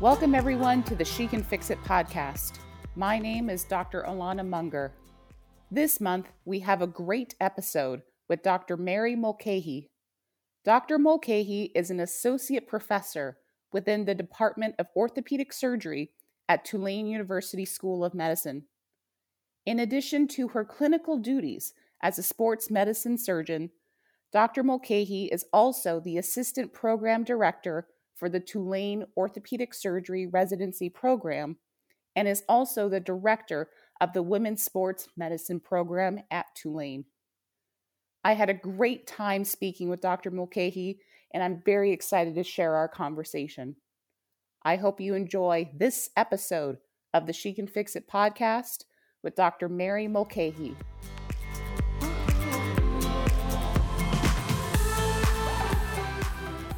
Welcome, everyone, to the She Can Fix It podcast. My name is Dr. Alana Munger. This month, we have a great episode with Dr. Mary Mulcahy. Dr. Mulcahy is an associate professor within the Department of Orthopedic Surgery at Tulane University School of Medicine. In addition to her clinical duties as a sports medicine surgeon, Dr. Mulcahy is also the assistant program director for the Tulane Orthopedic Surgery Residency Program and is also the director of the Women's Sports Medicine Program at Tulane. I had a great time speaking with Dr. Mulcahy, and I'm very excited to share our conversation. I hope you enjoy this episode of the She Can Fix It podcast with Dr. Mary Mulcahy.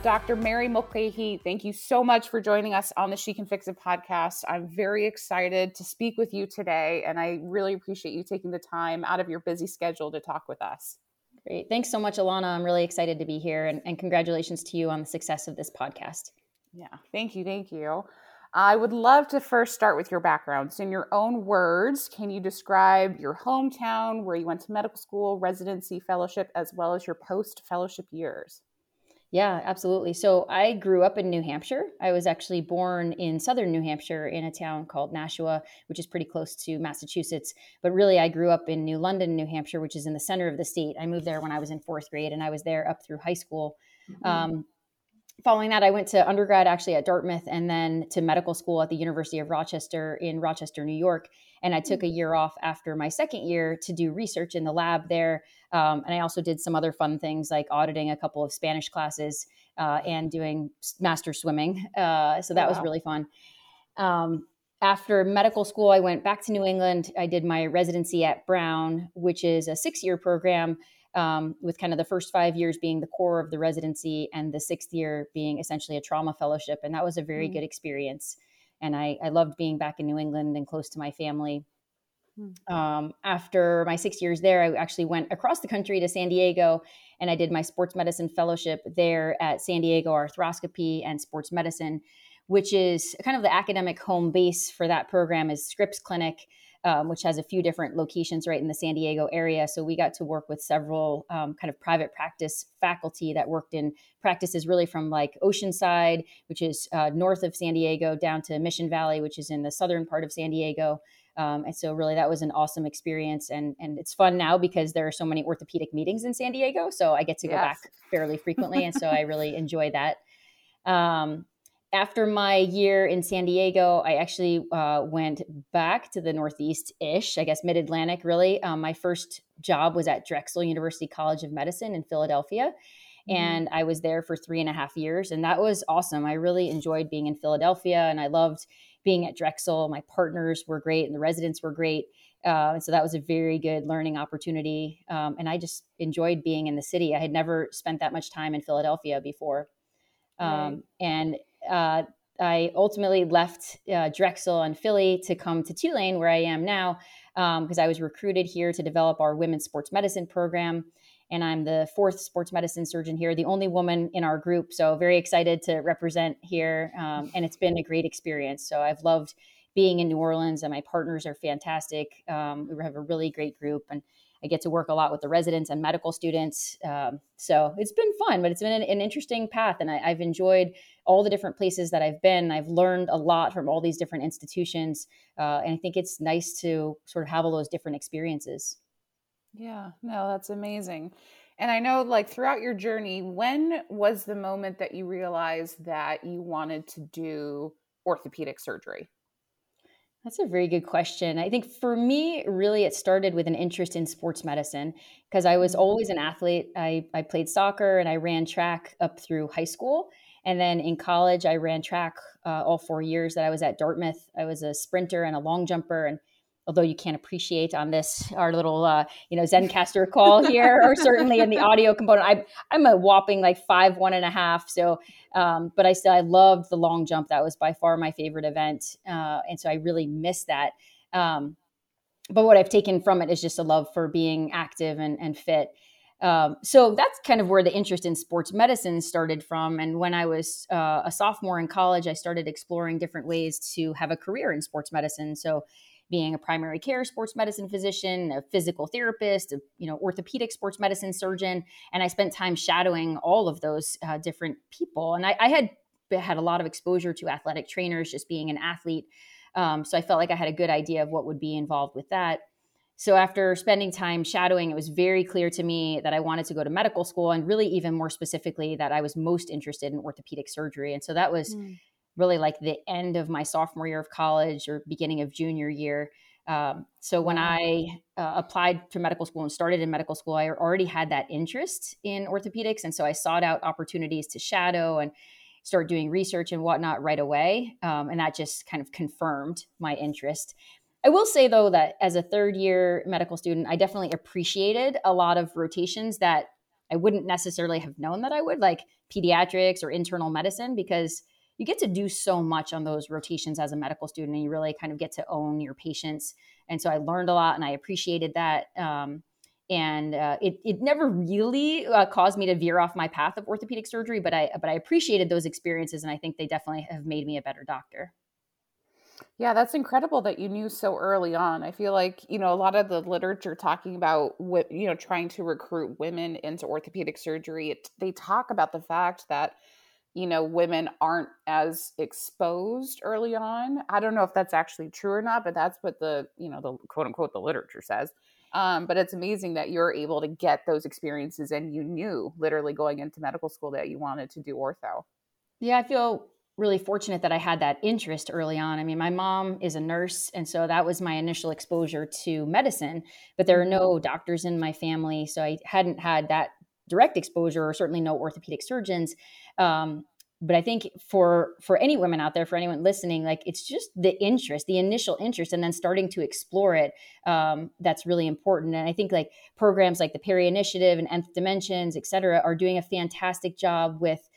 Dr. Mary Mulcahy, thank you so much for joining us on the She Can Fix It podcast. I'm very excited to speak with you today, and I really appreciate you taking the time out of your busy schedule to talk with us. Great. Thanks so much, Alana. I'm really excited to be here, and, and congratulations to you on the success of this podcast. Yeah, thank you. Thank you. I would love to first start with your background. So, in your own words, can you describe your hometown, where you went to medical school, residency, fellowship, as well as your post fellowship years? Yeah, absolutely. So I grew up in New Hampshire. I was actually born in southern New Hampshire in a town called Nashua, which is pretty close to Massachusetts. But really, I grew up in New London, New Hampshire, which is in the center of the state. I moved there when I was in fourth grade, and I was there up through high school. Mm-hmm. Um, following that, I went to undergrad actually at Dartmouth and then to medical school at the University of Rochester in Rochester, New York. And I took mm. a year off after my second year to do research in the lab there. Um, and I also did some other fun things like auditing a couple of Spanish classes uh, and doing master swimming. Uh, so that wow. was really fun. Um, after medical school, I went back to New England. I did my residency at Brown, which is a six year program um, with kind of the first five years being the core of the residency and the sixth year being essentially a trauma fellowship. And that was a very mm-hmm. good experience. And I, I, loved being back in New England and close to my family. Mm-hmm. Um, after my six years there, I actually went across the country to San Diego and I did my sports medicine fellowship there at San Diego Arthroscopy and Sports Medicine, which is kind of the academic home base for that program is Scripps Clinic um, which has a few different locations right in the San Diego area. So we got to work with several um, kind of private practice faculty that worked in practices really from like Oceanside, which is uh, north of San Diego, down to Mission Valley, which is in the southern part of San Diego. Um, and so really that was an awesome experience and and it's fun now because there are so many orthopedic meetings in San Diego so I get to go yes. back fairly frequently and so I really enjoy that um, after my year in San Diego, I actually uh, went back to the Northeast ish, I guess mid Atlantic, really. Um, my first job was at Drexel University College of Medicine in Philadelphia. Mm-hmm. And I was there for three and a half years. And that was awesome. I really enjoyed being in Philadelphia and I loved being at Drexel. My partners were great and the residents were great. Uh, and so that was a very good learning opportunity. Um, and I just enjoyed being in the city. I had never spent that much time in Philadelphia before. Um, right. And uh, I ultimately left uh, Drexel and Philly to come to Tulane, where I am now, because um, I was recruited here to develop our women's sports medicine program. And I'm the fourth sports medicine surgeon here, the only woman in our group. So, very excited to represent here. Um, and it's been a great experience. So, I've loved being in New Orleans, and my partners are fantastic. Um, we have a really great group. And I get to work a lot with the residents and medical students. Um, so it's been fun, but it's been an, an interesting path. And I, have enjoyed all the different places that I've been. I've learned a lot from all these different institutions. Uh, and I think it's nice to sort of have all those different experiences. Yeah, no, that's amazing. And I know, like, throughout your journey, when was the moment that you realized that you wanted to do orthopedic surgery? That's a very good question. I think for me, really, it started with an interest in sports medicine because I was mm-hmm. always an athlete. I, I played soccer and I ran track up through high school. And then in college, I ran track uh, all four years that I was at Dartmouth. I was a sprinter and a long jumper. And although you can't appreciate on this our little uh, you know Zencastr call here, or certainly in the audio component, I, I'm a whopping like five one and a half. So, um, but I still I loved the long jump. That was by far my favorite event, uh, and so I really missed that. Um, but what I've taken from it is just a love for being active and, and fit. Um, so that's kind of where the interest in sports medicine started from. And when I was uh, a sophomore in college, I started exploring different ways to have a career in sports medicine. So being a primary care sports medicine physician, a physical therapist, a you know orthopedic sports medicine surgeon, and I spent time shadowing all of those uh, different people. And I, I, had had a lot of exposure to athletic trainers, just being an athlete. Um, so I felt like I had a good idea of what would be involved with that. So after spending time shadowing, it was very clear to me that I wanted to go to medical school, and really even more specifically that I was most interested in orthopedic surgery. And so that was. Mm really like the end of my sophomore year of college or beginning of junior year. Um, so when I uh, applied to medical school and started in medical school, I already had that interest in orthopedics, and so I sought out opportunities to shadow and start doing research and whatnot right away, um, and that just kind of confirmed my interest. I will say though that as a third year medical student, I definitely appreciated a lot of rotations that I wouldn't necessarily have known that I would, like pediatrics or internal medicine, because you get to do so much on those rotations as a medical student and you really kind of get to own your patients and so i learned a lot and i appreciated that um, and uh, it, it never really uh, caused me to veer off my path of orthopedic surgery but i but i appreciated those experiences and i think they definitely have made me a better doctor yeah, that's incredible that you knew so early on. I feel like, you know, a lot of the literature talking about what, you know, trying to recruit women into orthopedic surgery, it, they talk about the fact that you know women aren't as exposed early on. I don't know if that's actually true or not but that's what the you know the quote unquote the literature says. Um, but it's amazing that you're able to get those experiences and you knew literally going into medical school that you wanted to do ortho. Yeah i feel really fortunate that i had that interest early on. I mean my mom is a nurse and so that was my initial exposure to medicine but there are no mm-hmm. doctors in my family so i hadn't had that direct exposure or certainly no orthopedic surgeons um, but i think for for any women out there for anyone listening like it's just the interest the initial interest and then starting to explore it um, that's really important. And i think like programs like the perry initiative and nth dimensions et cetera are doing a fantastic job with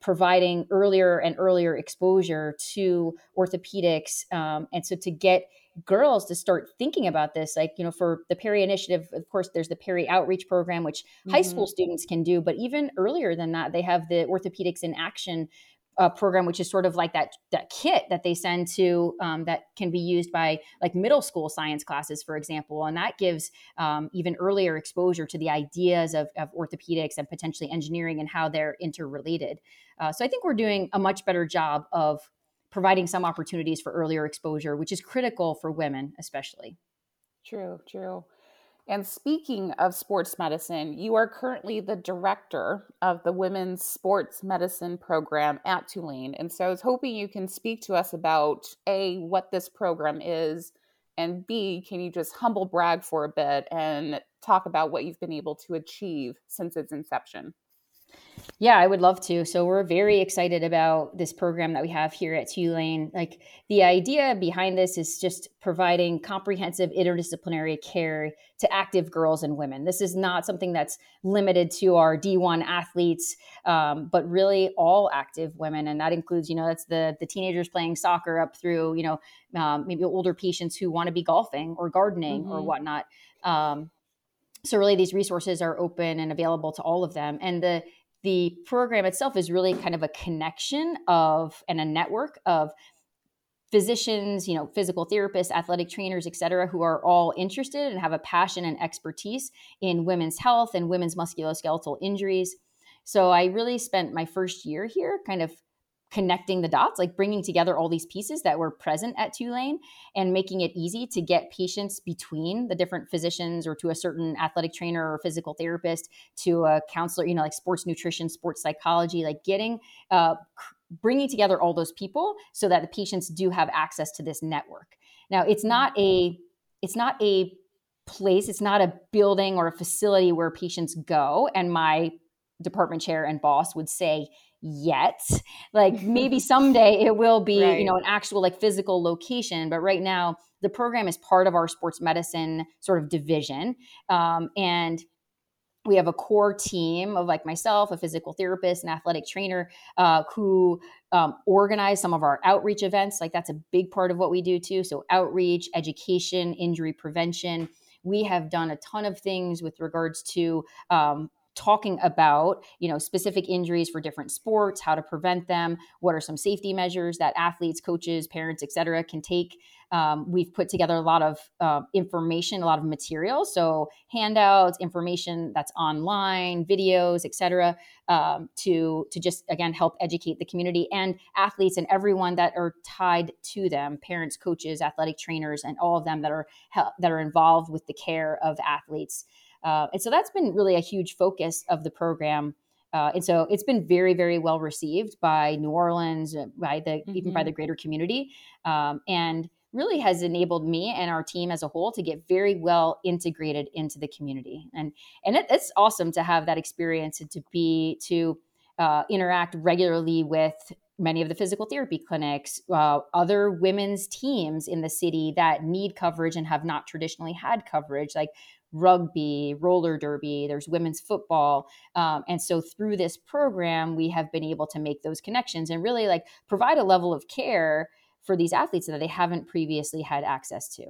providing earlier and earlier exposure to orthopedics um, and so to get girls to start thinking about this like you know for the perry initiative of course there's the perry outreach program which mm-hmm. high school students can do but even earlier than that they have the orthopedics in action uh, program which is sort of like that that kit that they send to um, that can be used by like middle school science classes for example and that gives um, even earlier exposure to the ideas of, of orthopedics and potentially engineering and how they're interrelated uh, so i think we're doing a much better job of providing some opportunities for earlier exposure, which is critical for women, especially. True, true. And speaking of sports medicine, you are currently the director of the Women's Sports Medicine Program at Tulane. And so I was hoping you can speak to us about A, what this program is, and B, can you just humble brag for a bit and talk about what you've been able to achieve since its inception? Yeah, I would love to. So we're very excited about this program that we have here at Tulane. Like the idea behind this is just providing comprehensive interdisciplinary care to active girls and women. This is not something that's limited to our D1 athletes, um, but really all active women, and that includes, you know, that's the the teenagers playing soccer up through, you know, um, maybe older patients who want to be golfing or gardening mm-hmm. or whatnot. Um, so really these resources are open and available to all of them and the the program itself is really kind of a connection of and a network of physicians, you know, physical therapists, athletic trainers, et cetera, who are all interested and have a passion and expertise in women's health and women's musculoskeletal injuries. So I really spent my first year here kind of connecting the dots, like bringing together all these pieces that were present at Tulane and making it easy to get patients between the different physicians or to a certain athletic trainer or physical therapist to a counselor, you know, like sports nutrition, sports psychology, like getting, uh, bringing together all those people so that the patients do have access to this network. Now, it's not a, it's not a place, it's not a building or a facility where patients go. And my department chair and boss would say, yet. Like maybe someday it will be, right. you know, an actual like physical location. But right now, the program is part of our sports medicine sort of division. Um, and we have a core team of like myself, a physical therapist, an athletic trainer uh, who um, organize some of our outreach events. Like that's a big part of what we do too. So, outreach, education, injury prevention. we have done a ton of things with regards to um, talking about you know specific injuries for different sports how to prevent them what are some safety measures that athletes coaches parents etc can take. Um, we've put together a lot of uh, information a lot of material. So handouts information that's online videos etc um, to to just again help educate the community and athletes and everyone that are tied to them parents coaches athletic trainers and all of them that are that are involved with the care of athletes uh, and so that's been really a huge focus of the program. Uh, and so it's been very, very well received by New Orleans, uh, by the mm-hmm. even by the greater community, um, and really has enabled me and our team as a whole to get very well integrated into the community. And and it, it's awesome to have that experience and to be to uh, interact regularly with many of the physical therapy clinics, uh, other women's teams in the city that need coverage and have not traditionally had coverage. Like rugby, roller derby, there's women's football. Um, and so through this program, we have been able to make those connections and really like provide a level of care for these athletes that they haven't previously had access to.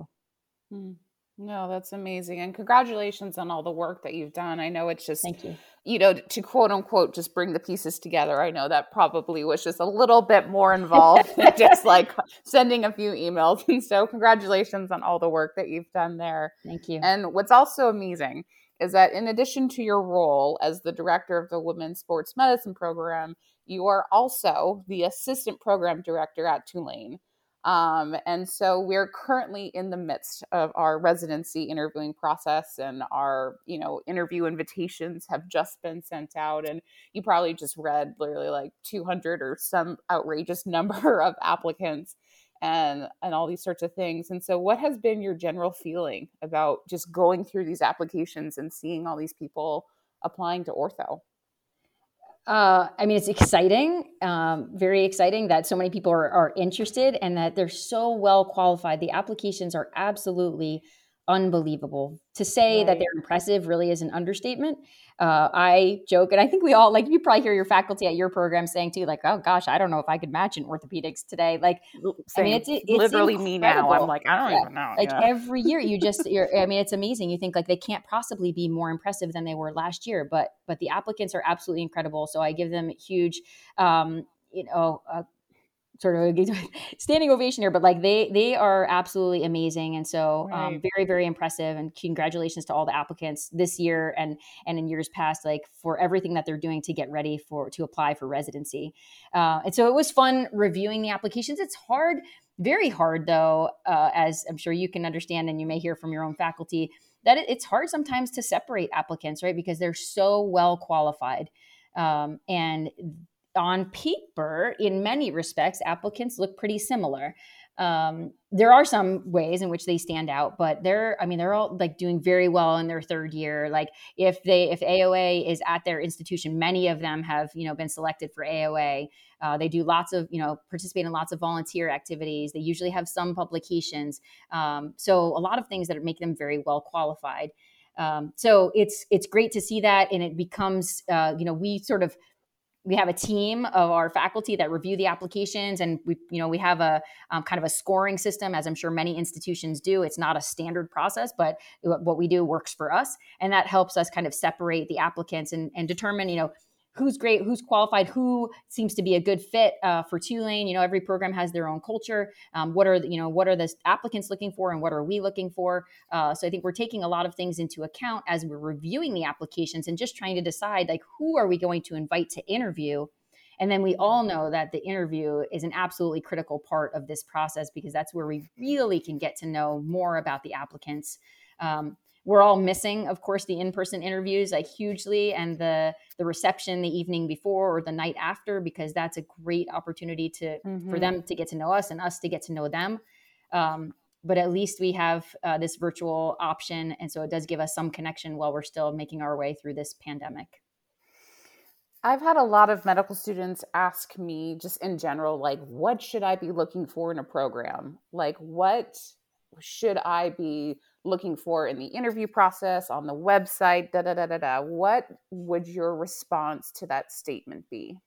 Mm. No, that's amazing. And congratulations on all the work that you've done. I know it's just, Thank you. you know, to quote unquote, just bring the pieces together. I know that probably was just a little bit more involved than just like sending a few emails. And so, congratulations on all the work that you've done there. Thank you. And what's also amazing is that in addition to your role as the director of the Women's Sports Medicine Program, you are also the assistant program director at Tulane. Um, and so we're currently in the midst of our residency interviewing process, and our you know interview invitations have just been sent out. And you probably just read literally like 200 or some outrageous number of applicants, and and all these sorts of things. And so, what has been your general feeling about just going through these applications and seeing all these people applying to ortho? Uh, I mean, it's exciting, um, very exciting that so many people are, are interested and that they're so well qualified. The applications are absolutely unbelievable. To say right. that they're impressive really is an understatement. Uh, I joke, and I think we all like you probably hear your faculty at your program saying too, like, "Oh gosh, I don't know if I could match in orthopedics today." Like, Same. I mean, it's, it's literally incredible. me now. I'm like, I don't yeah. even know. Like yeah. every year, you just, you're, I mean, it's amazing. You think like they can't possibly be more impressive than they were last year, but but the applicants are absolutely incredible. So I give them huge, um, you know, uh, sort of a standing ovation here, but like they they are absolutely amazing, and so um, right. um, very very impressive. And congratulations to all the applicants this year and and in years past, like for everything that they're doing to get ready for to apply for residency. Uh, and so it was fun reviewing the applications. It's hard, very hard though, uh, as I'm sure you can understand, and you may hear from your own faculty that it, it's hard sometimes to separate applicants, right? Because they're so well qualified. Um, and on paper, in many respects, applicants look pretty similar. Um, there are some ways in which they stand out, but they're, I mean, they're all like doing very well in their third year. Like if they, if AOA is at their institution, many of them have, you know, been selected for AOA. Uh, they do lots of, you know, participate in lots of volunteer activities. They usually have some publications. Um, so a lot of things that make them very well qualified. Um, so it's it's great to see that, and it becomes, uh, you know, we sort of we have a team of our faculty that review the applications and we you know we have a um, kind of a scoring system as i'm sure many institutions do. It's not a standard process but what we do works for us and that helps us kind of separate the applicants and, and determine you know who's great, who's qualified, who seems to be a good fit uh, for Tulane. You know, every program has their own culture. Um, what are you know what are the applicants looking for, and what are we looking for? Uh, so I think we're taking a lot of things into account as we're reviewing the applications and just trying to decide like who are we going to invite to interview. And then we all know that the interview is an absolutely critical part of this process because that's where we really can get to know more about the applicants. Um, we're all missing of course the in-person interviews like hugely and the the reception the evening before or the night after because that's a great opportunity to mm-hmm. for them to get to know us and us to get to know them um, but at least we have uh, this virtual option and so it does give us some connection while we're still making our way through this pandemic I've had a lot of medical students ask me just in general, like, what should I be looking for in a program? Like, what should I be looking for in the interview process, on the website, da da da da da. What would your response to that statement be?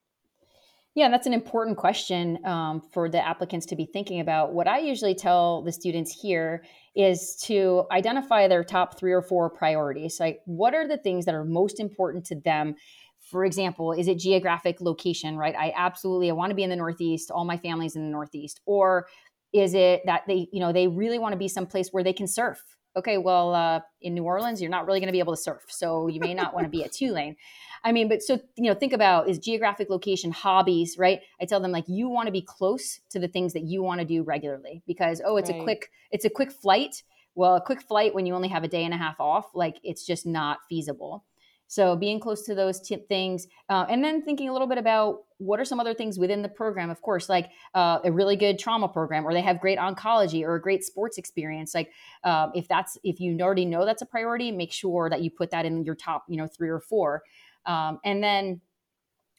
Yeah, that's an important question um, for the applicants to be thinking about. What I usually tell the students here is to identify their top three or four priorities. Like, what are the things that are most important to them? For example, is it geographic location, right? I absolutely I want to be in the Northeast, all my family's in the Northeast. Or is it that they, you know, they really want to be someplace where they can surf? Okay, well, uh, in New Orleans, you're not really going to be able to surf, so you may not want to be at Tulane. I mean, but so you know, think about is geographic location, hobbies, right? I tell them like you want to be close to the things that you want to do regularly because oh, it's right. a quick it's a quick flight. Well, a quick flight when you only have a day and a half off, like it's just not feasible. So being close to those t- things, uh, and then thinking a little bit about what are some other things within the program. Of course, like uh, a really good trauma program, or they have great oncology or a great sports experience. Like um, if that's if you already know that's a priority, make sure that you put that in your top, you know, three or four. Um, and then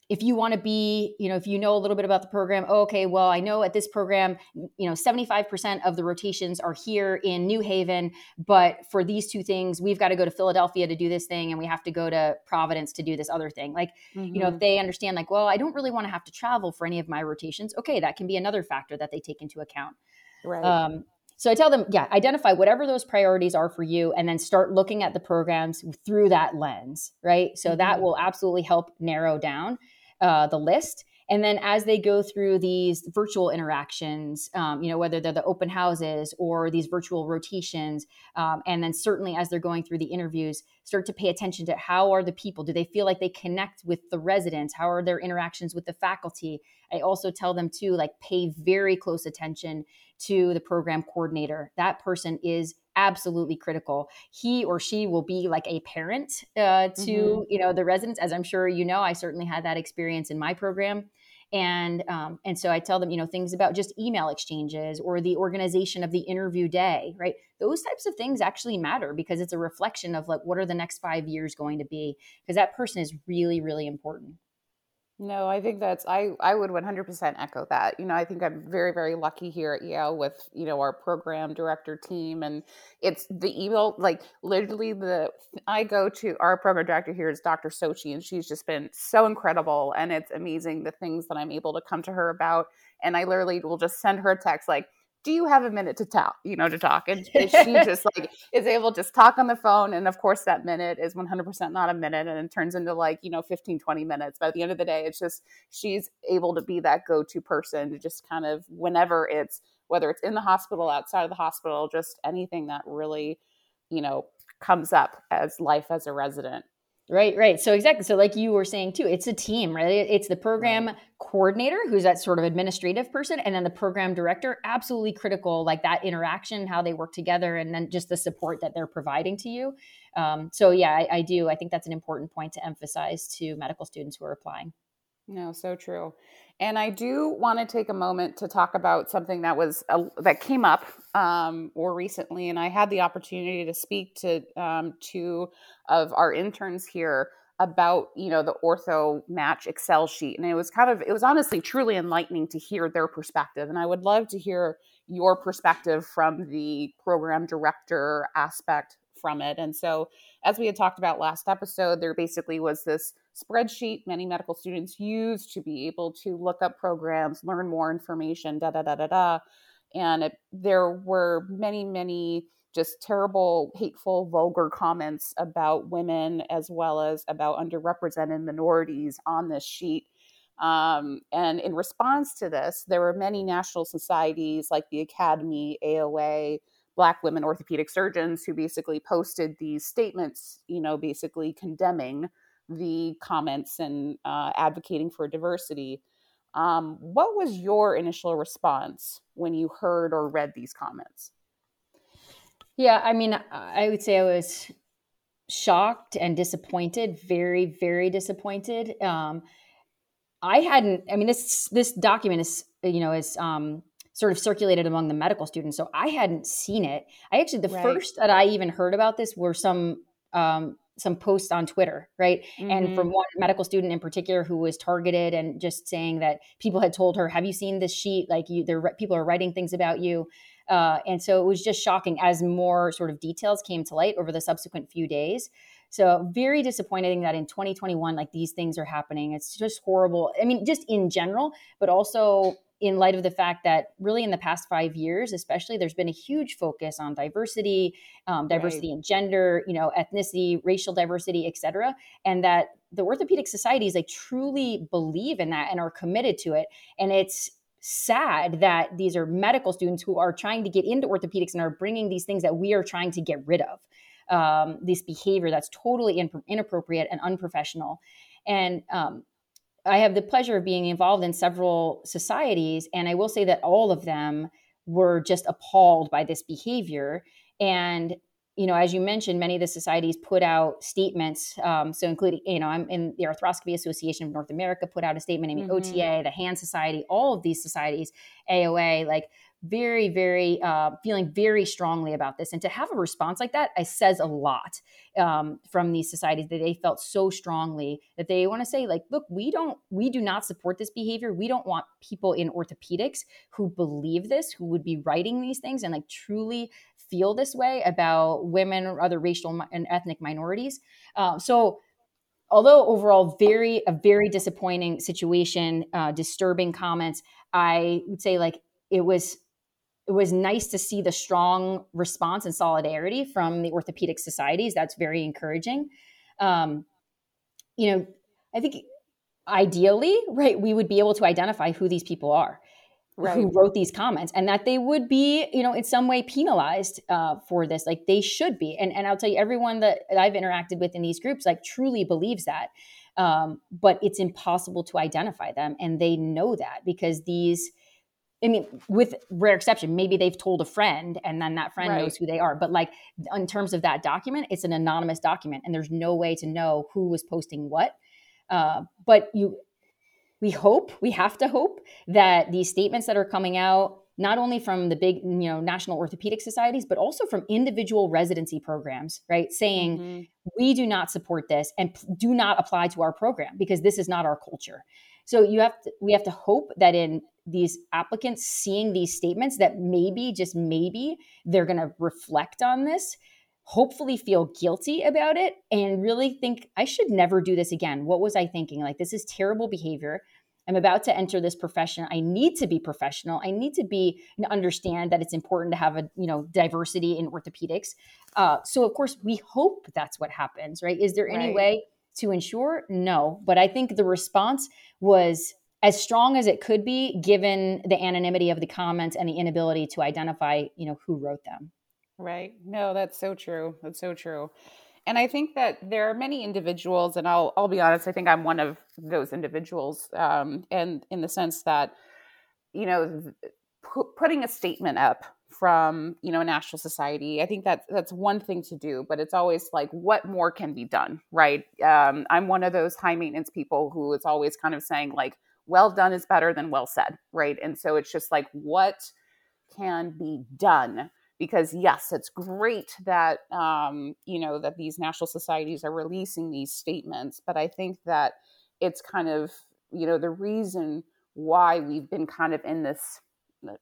if you want to be, you know, if you know a little bit about the program, oh, okay, well, I know at this program, you know, 75% of the rotations are here in New Haven, but for these two things, we've got to go to Philadelphia to do this thing and we have to go to Providence to do this other thing. Like, mm-hmm. you know, if mm-hmm. they understand, like, well, I don't really want to have to travel for any of my rotations, okay, that can be another factor that they take into account. Right. Um, so I tell them, yeah, identify whatever those priorities are for you and then start looking at the programs through that lens, right? So mm-hmm. that will absolutely help narrow down uh, the list. And then as they go through these virtual interactions, um, you know, whether they're the open houses or these virtual rotations, um, and then certainly as they're going through the interviews, start to pay attention to how are the people? Do they feel like they connect with the residents? How are their interactions with the faculty? I also tell them to like pay very close attention to the program coordinator. That person is absolutely critical. He or she will be like a parent uh, to mm-hmm. you know the residents, as I'm sure you know. I certainly had that experience in my program and um, and so i tell them you know things about just email exchanges or the organization of the interview day right those types of things actually matter because it's a reflection of like what are the next five years going to be because that person is really really important no, I think that's I I would 100% echo that. You know, I think I'm very very lucky here at Yale with, you know, our program director team and it's the email like literally the I go to our program director here is Dr. Sochi and she's just been so incredible and it's amazing the things that I'm able to come to her about and I literally will just send her a text like do you have a minute to talk you know to talk? And, and she just like is able to just talk on the phone? And of course that minute is 100% not a minute and it turns into like you know 15 20 minutes. But at the end of the day it's just she's able to be that go-to person to just kind of whenever it's whether it's in the hospital outside of the hospital just anything that really you know comes up as life as a resident Right, right. So exactly. So like you were saying too, it's a team, right? It's the program right. coordinator who's that sort of administrative person, and then the program director. Absolutely critical, like that interaction, how they work together, and then just the support that they're providing to you. Um, so yeah, I, I do. I think that's an important point to emphasize to medical students who are applying. No, so true. And I do want to take a moment to talk about something that was that came up um, more recently, and I had the opportunity to speak to um, two of our interns here about you know the ortho match excel sheet and it was kind of it was honestly truly enlightening to hear their perspective and i would love to hear your perspective from the program director aspect from it and so as we had talked about last episode there basically was this spreadsheet many medical students use to be able to look up programs, learn more information, da da da da da. And it, there were many, many just terrible, hateful, vulgar comments about women as well as about underrepresented minorities on this sheet. Um, and in response to this, there were many national societies like the Academy, AOA, Black women orthopedic surgeons who basically posted these statements, you know, basically condemning the comments and uh, advocating for diversity. Um, what was your initial response when you heard or read these comments? Yeah, I mean, I would say I was shocked and disappointed, very, very disappointed. Um, I hadn't. I mean, this this document is you know is um, sort of circulated among the medical students, so I hadn't seen it. I actually the right. first that I even heard about this were some um, some posts on Twitter, right? Mm-hmm. And from one medical student in particular who was targeted and just saying that people had told her, "Have you seen this sheet? Like you, there people are writing things about you." Uh, and so it was just shocking as more sort of details came to light over the subsequent few days. So very disappointing that in 2021, like these things are happening. It's just horrible. I mean, just in general, but also in light of the fact that really in the past five years, especially, there's been a huge focus on diversity, um, diversity right. in gender, you know, ethnicity, racial diversity, et cetera, and that the orthopedic societies like truly believe in that and are committed to it. And it's sad that these are medical students who are trying to get into orthopedics and are bringing these things that we are trying to get rid of. Um, this behavior that's totally in, inappropriate and unprofessional. And um, I have the pleasure of being involved in several societies, and I will say that all of them were just appalled by this behavior. And you know, as you mentioned, many of the societies put out statements. Um, so, including, you know, I'm in the Arthroscopy Association of North America, put out a statement. I mean, mm-hmm. OTA, the Hand Society, all of these societies, AOA, like very, very uh, feeling very strongly about this. And to have a response like that, it says a lot um, from these societies that they felt so strongly that they want to say, like, look, we don't, we do not support this behavior. We don't want people in orthopedics who believe this, who would be writing these things and like truly feel this way about women or other racial and ethnic minorities. Uh, so, although overall very a very disappointing situation, uh, disturbing comments, I would say like it was it was nice to see the strong response and solidarity from the orthopedic societies. That's very encouraging. Um, you know, I think ideally, right, we would be able to identify who these people are right. who wrote these comments and that they would be you know in some way penalized uh, for this like they should be and, and i'll tell you everyone that i've interacted with in these groups like truly believes that um, but it's impossible to identify them and they know that because these I mean, with rare exception, maybe they've told a friend and then that friend right. knows who they are. But like in terms of that document, it's an anonymous document and there's no way to know who was posting what. Uh, but you we hope, we have to hope that these statements that are coming out, not only from the big, you know, national orthopedic societies, but also from individual residency programs, right? Saying mm-hmm. we do not support this and do not apply to our program because this is not our culture. So you have to, we have to hope that in these applicants seeing these statements that maybe just maybe they're going to reflect on this hopefully feel guilty about it and really think I should never do this again. What was I thinking? Like this is terrible behavior. I'm about to enter this profession. I need to be professional. I need to be and understand that it's important to have a you know diversity in orthopedics. Uh, so of course we hope that's what happens, right? Is there any right. way to ensure? No, but I think the response was as strong as it could be given the anonymity of the comments and the inability to identify you know who wrote them. Right. No, that's so true. That's so true. And I think that there are many individuals, and I'll I'll be honest, I think I'm one of those individuals, um, and in the sense that, you know, pu- putting a statement up from you know a national society, I think that that's one thing to do, but it's always like what more can be done, right? Um, I'm one of those high maintenance people who is always kind of saying like, well done is better than well said, right? And so it's just like what can be done because yes it's great that um, you know that these national societies are releasing these statements but i think that it's kind of you know the reason why we've been kind of in this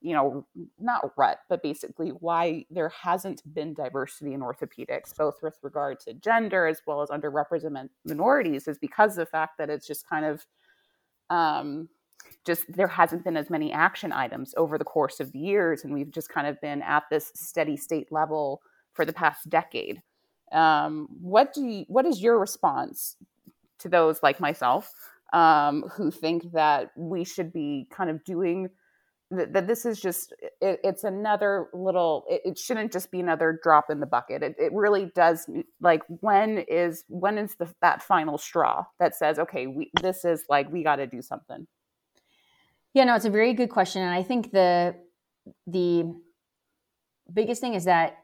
you know not rut but basically why there hasn't been diversity in orthopedics both with regard to gender as well as underrepresented minorities is because of the fact that it's just kind of um, just there hasn't been as many action items over the course of the years and we've just kind of been at this steady state level for the past decade. Um, what do you, what is your response to those like myself um, who think that we should be kind of doing that, that this is just it, it's another little it, it, shouldn't just be another drop in the bucket it, it really does like when is when is the that final straw that says okay we this is like we got to do something yeah, no, it's a very good question, and I think the the biggest thing is that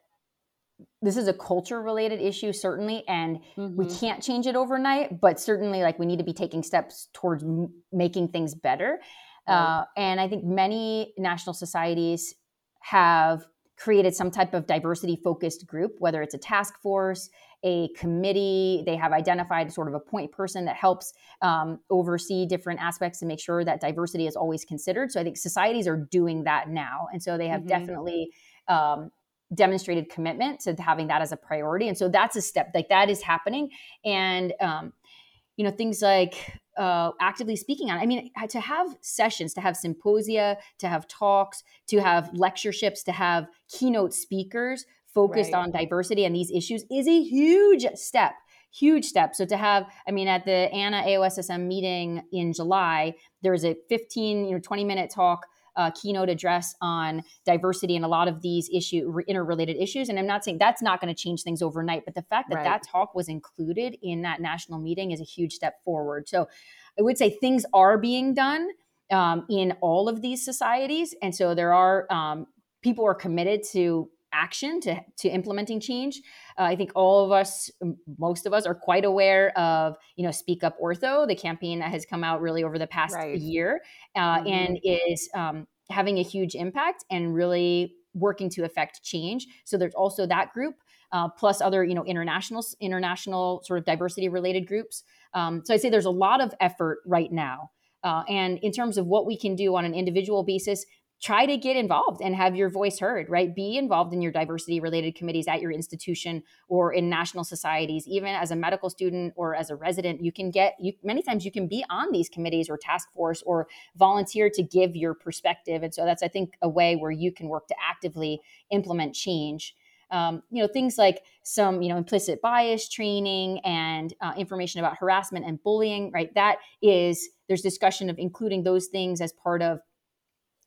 this is a culture related issue certainly and mm-hmm. we can't change it overnight but certainly like we need to be taking steps towards m- making things better. Uh, and i think many national societies have created some type of diversity focused group whether it's a task force a committee. They have identified sort of a point person that helps um, oversee different aspects and make sure that diversity is always considered. So I think societies are doing that now. And so they have mm-hmm. definitely um, demonstrated commitment to having that as a priority. And so that's a step like that is happening. And, um, you know, things like uh, actively speaking on. I mean, to have sessions, to have symposia, to have talks, to have lectureships, to have keynote speakers focused right. on diversity and these issues is a huge step huge step. So to have, I mean, at the Anna AOSSM meeting in July, there was a 15, you know, 20 minute talk uh, keynote address on diversity and a lot of these issue interrelated issues. And I'm not saying that's not going to change things overnight, but the fact that right. that talk was included in that national meeting is a huge step forward. So I would say things are being done um, in all of these societies, and so there are um, people are committed to action to, to implementing change uh, i think all of us most of us are quite aware of you know speak up ortho the campaign that has come out really over the past right. year uh, mm-hmm. and is um, having a huge impact and really working to affect change so there's also that group uh, plus other you know international international sort of diversity related groups um, so i'd say there's a lot of effort right now uh, and in terms of what we can do on an individual basis try to get involved and have your voice heard, right? Be involved in your diversity related committees at your institution or in national societies. Even as a medical student or as a resident, you can get you many times you can be on these committees or task force or volunteer to give your perspective. And so that's I think a way where you can work to actively implement change. Um, you know things like some you know implicit bias training and uh, information about harassment and bullying right that is there's discussion of including those things as part of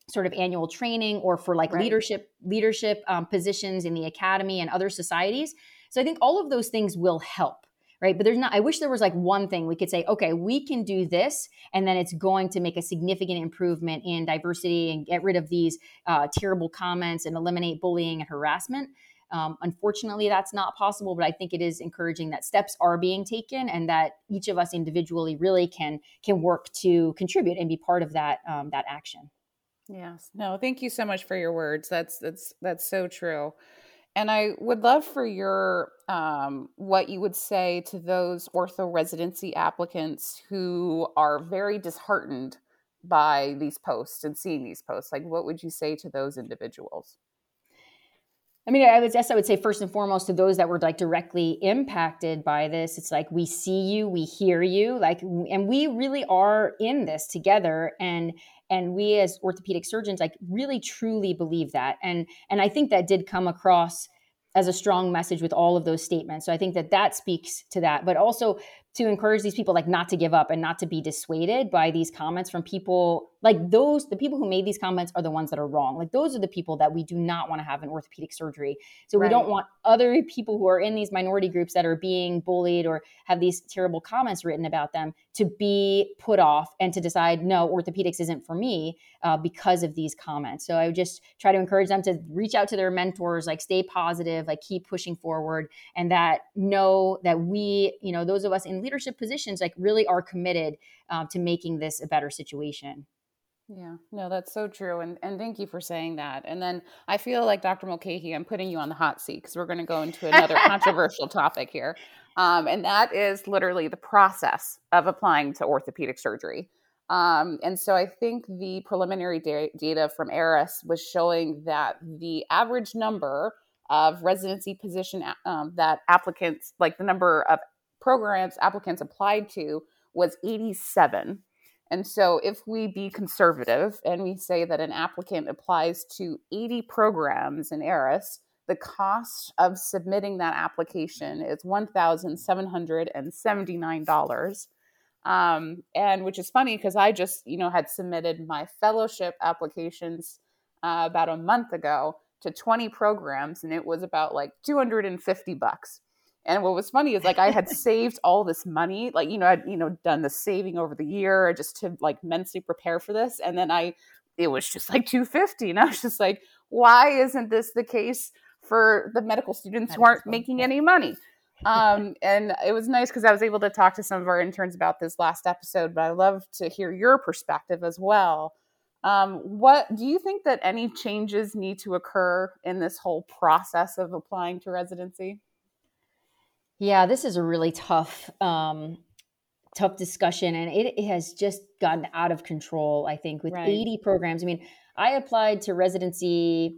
sort of annual training or for like right. leadership leadership um, positions in the academy and other societies. So i think all of those things will help right? But there's not i wish there was like one thing we could say okay we can do this and then it's going to make a significant improvement in diversity and get rid of these uh, terrible comments and eliminate bullying and harassment. Um, unfortunately that's not possible but i think it is encouraging that steps are being taken and that each of us individually really can can work to contribute and be part of that um, that action Yes. No, thank you so much for your words. That's that's that's so true. And I would love for your um, what you would say to those ortho residency applicants who are very disheartened by these posts and seeing these posts. Like, what would you say to those individuals? I mean, I would guess I would say first and foremost to those that were like directly impacted by this, it's like we see you, we hear you, like, and we really are in this together. And and we as orthopedic surgeons like really truly believe that. And and i think that did come across as a strong message with all of those statements. So i think that that speaks to that. But also to encourage these people like not to give up and not to be dissuaded by these comments from people like those the people who made these comments are the ones that are wrong. Like those are the people that we do not want to have in orthopedic surgery. So right. we don't want other people who are in these minority groups that are being bullied or have these terrible comments written about them to be put off and to decide no orthopedics isn't for me uh, because of these comments. So i would just try to encourage them to reach out to their mentors like stay positive like keep pushing forward and that know that we you know those of us in leadership positions like really are committed uh, to making this a better situation yeah, no, that's so true. And and thank you for saying that. And then I feel like Dr. Mulcahy, I'm putting you on the hot seat because we're going to go into another controversial topic here. Um, and that is literally the process of applying to orthopedic surgery. Um, and so I think the preliminary da- data from ERAS was showing that the average number of residency position um, that applicants, like the number of programs applicants applied to, was 87 and so, if we be conservative and we say that an applicant applies to 80 programs in ERAS, the cost of submitting that application is $1,779. Um, and which is funny because I just, you know, had submitted my fellowship applications uh, about a month ago to 20 programs, and it was about like 250 bucks. And what was funny is like I had saved all this money, like you know, I'd you know done the saving over the year just to like mentally prepare for this, and then I it was just like two fifty, and I was just like, why isn't this the case for the medical students medical who aren't school. making any money? um, and it was nice because I was able to talk to some of our interns about this last episode, but I love to hear your perspective as well. Um, what do you think that any changes need to occur in this whole process of applying to residency? Yeah, this is a really tough, um, tough discussion, and it, it, has just gotten out of control. I think with right. 80 programs. I mean, I applied to residency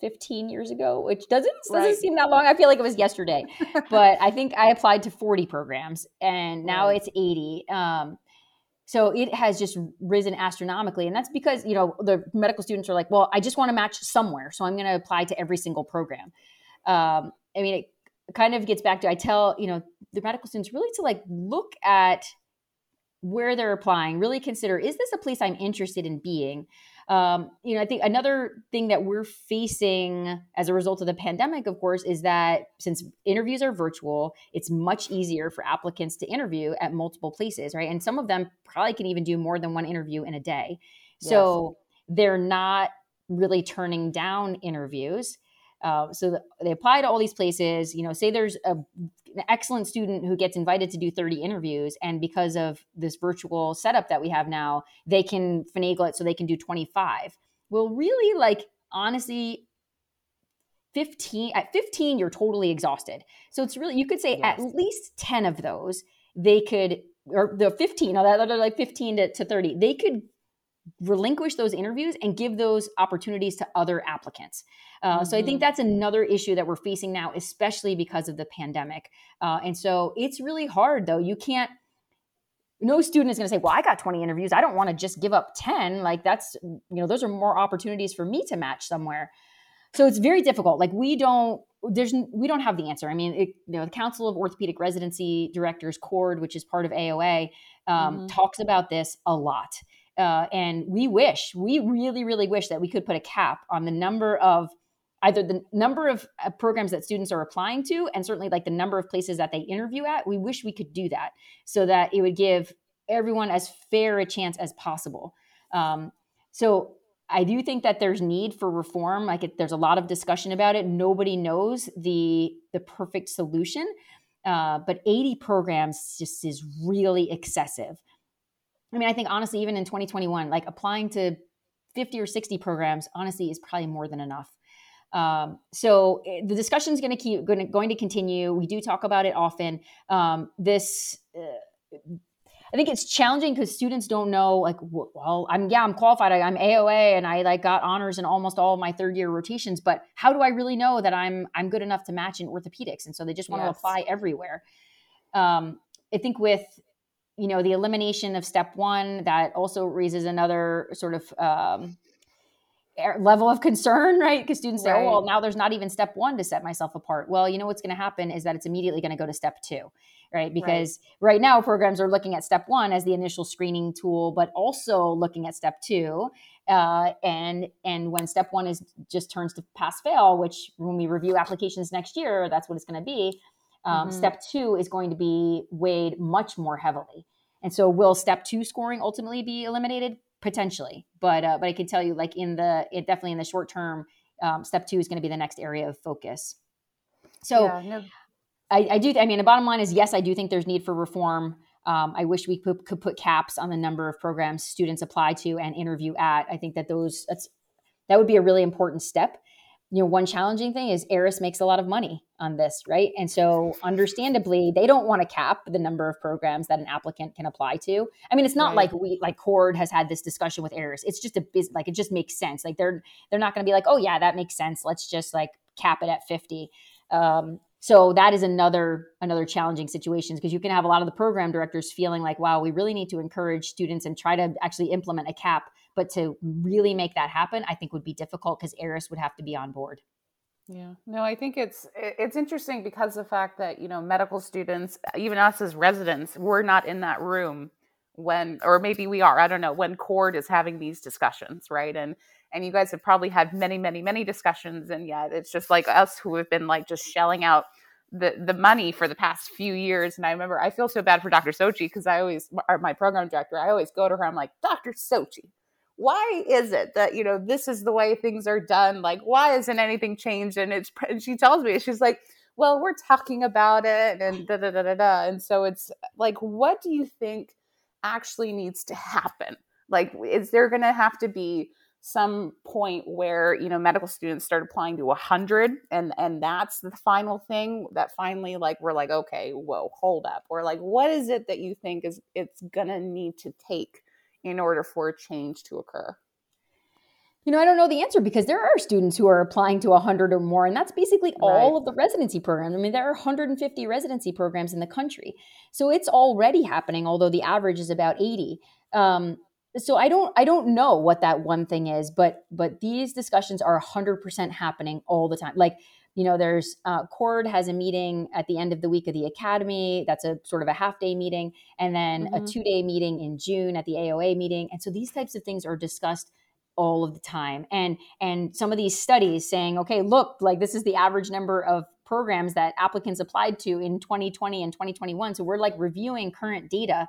15 years ago, which doesn't doesn't right. seem that long. I feel like it was yesterday, but I think I applied to 40 programs, and now right. it's 80. Um, so it has just risen astronomically, and that's because you know the medical students are like, well, I just want to match somewhere, so I'm going to apply to every single program. Um, I mean, it kind of gets back to I tell you know the medical students really to like look at where they're applying, really consider is this a place I'm interested in being? Um, you know, I think another thing that we're facing as a result of the pandemic, of course, is that since interviews are virtual, it's much easier for applicants to interview at multiple places, right? And some of them probably can even do more than one interview in a day. So yes. they're not really turning down interviews. Uh, so the, they apply to all these places. You know, say there's a, an excellent student who gets invited to do 30 interviews, and because of this virtual setup that we have now, they can finagle it so they can do 25. Well, really, like honestly, 15 at 15 you're totally exhausted so it's really you could say yes. at least 10 of those they could or the 15 that are like 15 to, to 30 they could relinquish those interviews and give those opportunities to other applicants. Uh, mm-hmm. So I think mm-hmm. that's another issue that we're facing now, especially because of the pandemic. Uh, and so it's really hard, though. You can't. No student is going to say, "Well, I got 20 interviews. I don't want to just give up 10." Like that's, you know, those are more opportunities for me to match somewhere. So it's very difficult. Like we don't there's we don't have the answer. I mean, it, you know, the Council of Orthopedic Residency Directors, CORD, which is part of AOA, um, mm-hmm. talks about this a lot. Uh, and we wish, we really, really wish that we could put a cap on the number of either the number of uh, programs that students are applying to and certainly like the number of places that they interview at. We wish we could do that so that it would give everyone as fair a chance as possible. Um, so I do think that there's need for reform. Like it, there's a lot of discussion about it. Nobody knows the the perfect solution, uh, but 80 programs just is really excessive. I mean, I think honestly, even in 2021, like applying to 50 or 60 programs, honestly, is probably more than enough. Um, so eh, the discussion is going to keep going to, going to continue. We do talk about it often. Um, this, uh, I think it's challenging because students don't know, like, well, I'm yeah, I'm qualified. I, am AOA, and I like got honors in almost all of my third year rotations. But how do I really know that I'm I'm good enough to match in orthopedics? And so they just want yes. to apply everywhere. Um, I think with you know the elimination of step one that also raises another sort of um, level of concern right because students say oh well now there's not even step one to set myself apart well you know what's going to happen is that it's immediately going to go to step two right because right. right. now programs are looking at step one as the initial screening tool but also looking at step two uh, and and when step one is just turns to pass fail which when we review applications next year that's what it's going to be um, mm-hmm. Step two is going to be weighed much more heavily. And so, will step two scoring ultimately be eliminated? Potentially, but uh, but I can tell you, like in the it definitely in the short term, um, step two is going to be the next area of focus. So, yeah, no. I, I, do. I mean, the bottom line is yes, I do think there's need for reform. Um, I wish we could, could put caps on the number of programs students apply to and interview at. I think that those that's that would be a really important step you know, one challenging thing is ERAS makes a lot of money on this, right? And so, understandably, they don't want to cap the number of programs that an applicant can apply to. I mean, it's not right. like we like Cord has had this discussion with ERAS. It's just a business, like it just makes sense. Like they're they're not going to be like, oh yeah, that makes sense. Let's just like cap it at fifty. Um, so that is another another challenging situation because you can have a lot of the program directors feeling like, wow, we really need to encourage students and try to actually implement a cap but to really make that happen, I think would be difficult because ERAS would have to be on board. Yeah, no, I think it's it's interesting because the fact that you know medical students, even us as residents, we're not in that room when, or maybe we are. I don't know when Cord is having these discussions, right? And and you guys have probably had many, many, many discussions, and yet it's just like us who have been like just shelling out the the money for the past few years. And I remember I feel so bad for Dr. Sochi because I always, my program director, I always go to her. I'm like, Dr. Sochi, why is it that you know this is the way things are done like why isn't anything changed and it's and she tells me she's like well we're talking about it and da da da da da and so it's like what do you think actually needs to happen like is there going to have to be some point where you know medical students start applying to 100 and and that's the final thing that finally like we're like okay whoa hold up or like what is it that you think is it's gonna need to take in order for a change to occur? You know, I don't know the answer because there are students who are applying to 100 or more, and that's basically all of the residency programs. I mean, there are 150 residency programs in the country. So it's already happening, although the average is about 80. Um, so I don't I don't know what that one thing is, but but these discussions are 100% happening all the time. Like you know, there's uh, CORD has a meeting at the end of the week of the academy. That's a sort of a half day meeting, and then mm-hmm. a two day meeting in June at the AOA meeting. And so these types of things are discussed all of the time. And and some of these studies saying, okay, look, like this is the average number of programs that applicants applied to in 2020 and 2021. So we're like reviewing current data.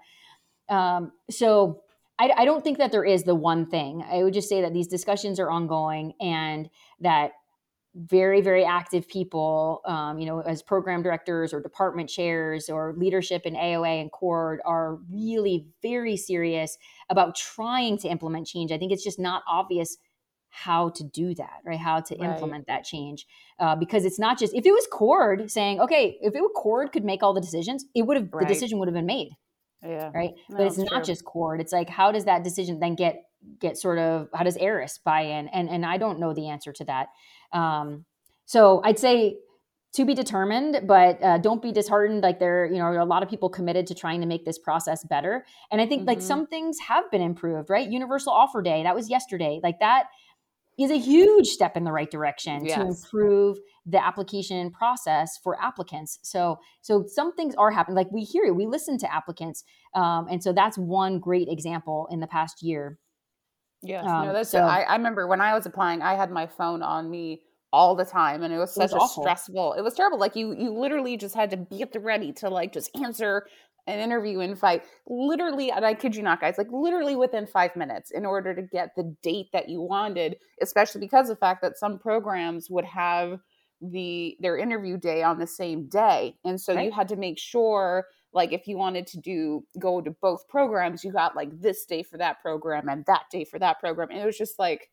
Um, so I, I don't think that there is the one thing. I would just say that these discussions are ongoing and that very very active people um, you know as program directors or department chairs or leadership in aoa and cord are really very serious about trying to implement change i think it's just not obvious how to do that right how to right. implement that change uh, because it's not just if it was cord saying okay if it were cord could make all the decisions it would have right. the decision would have been made yeah right no, but it's not true. just cord it's like how does that decision then get get sort of how does ERAS buy in and and I don't know the answer to that um, so I'd say to be determined, but uh, don't be disheartened. Like there, you know, a lot of people committed to trying to make this process better. And I think mm-hmm. like some things have been improved, right? Universal offer day, that was yesterday. Like that is a huge step in the right direction yes. to improve the application process for applicants. So, so some things are happening. Like we hear it, we listen to applicants, um, and so that's one great example in the past year. Yes, um, no, that's. So, I, I remember when I was applying, I had my phone on me all the time and it was such it was a stressful it was terrible like you you literally just had to be at the ready to like just answer an interview invite literally and i kid you not guys like literally within five minutes in order to get the date that you wanted especially because of the fact that some programs would have the their interview day on the same day and so right. you had to make sure like if you wanted to do go to both programs you got like this day for that program and that day for that program and it was just like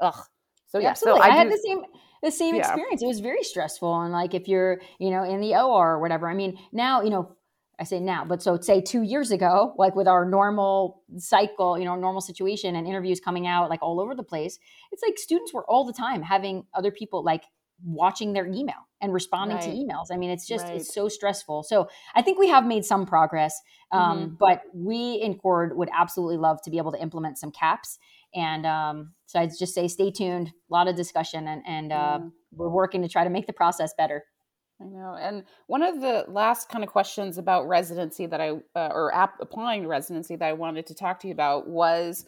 ugh so yeah, Absolutely. so I, I had the same the same yeah. experience. It was very stressful, and like if you're you know in the OR or whatever. I mean, now you know I say now, but so say two years ago, like with our normal cycle, you know, normal situation and interviews coming out like all over the place, it's like students were all the time having other people like watching their email and responding right. to emails. I mean, it's just right. it's so stressful. So I think we have made some progress, um, mm-hmm. but we in Cord would absolutely love to be able to implement some caps and um, so I'd just say stay tuned. A lot of discussion, and, and uh, mm. we're working to try to make the process better. I know. And one of the last kind of questions about residency that I, uh, or ap- applying to residency that I wanted to talk to you about was,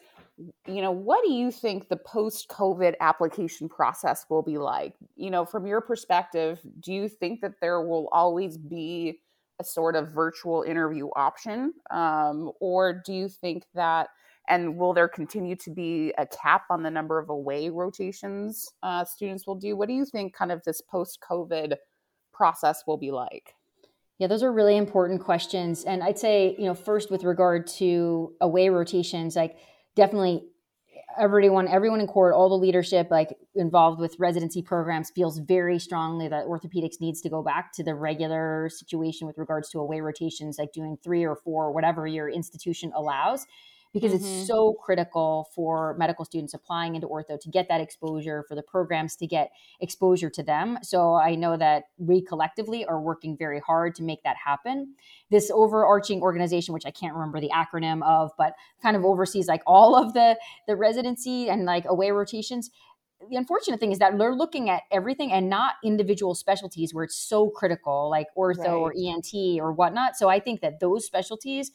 you know, what do you think the post COVID application process will be like? You know, from your perspective, do you think that there will always be a sort of virtual interview option? Um, or do you think that and will there continue to be a cap on the number of away rotations uh, students will do? What do you think kind of this post COVID process will be like? Yeah, those are really important questions. And I'd say, you know, first with regard to away rotations, like definitely everyone everyone in CORD, all the leadership like involved with residency programs feels very strongly that orthopedics needs to go back to the regular situation with regards to away rotations like doing three or four whatever your institution allows because mm-hmm. it's so critical for medical students applying into ortho to get that exposure, for the programs to get exposure to them. So I know that we collectively are working very hard to make that happen. This overarching organization, which I can't remember the acronym of, but kind of oversees like all of the the residency and like away rotations the unfortunate thing is that they're looking at everything and not individual specialties where it's so critical, like ortho right. or ENT or whatnot. So I think that those specialties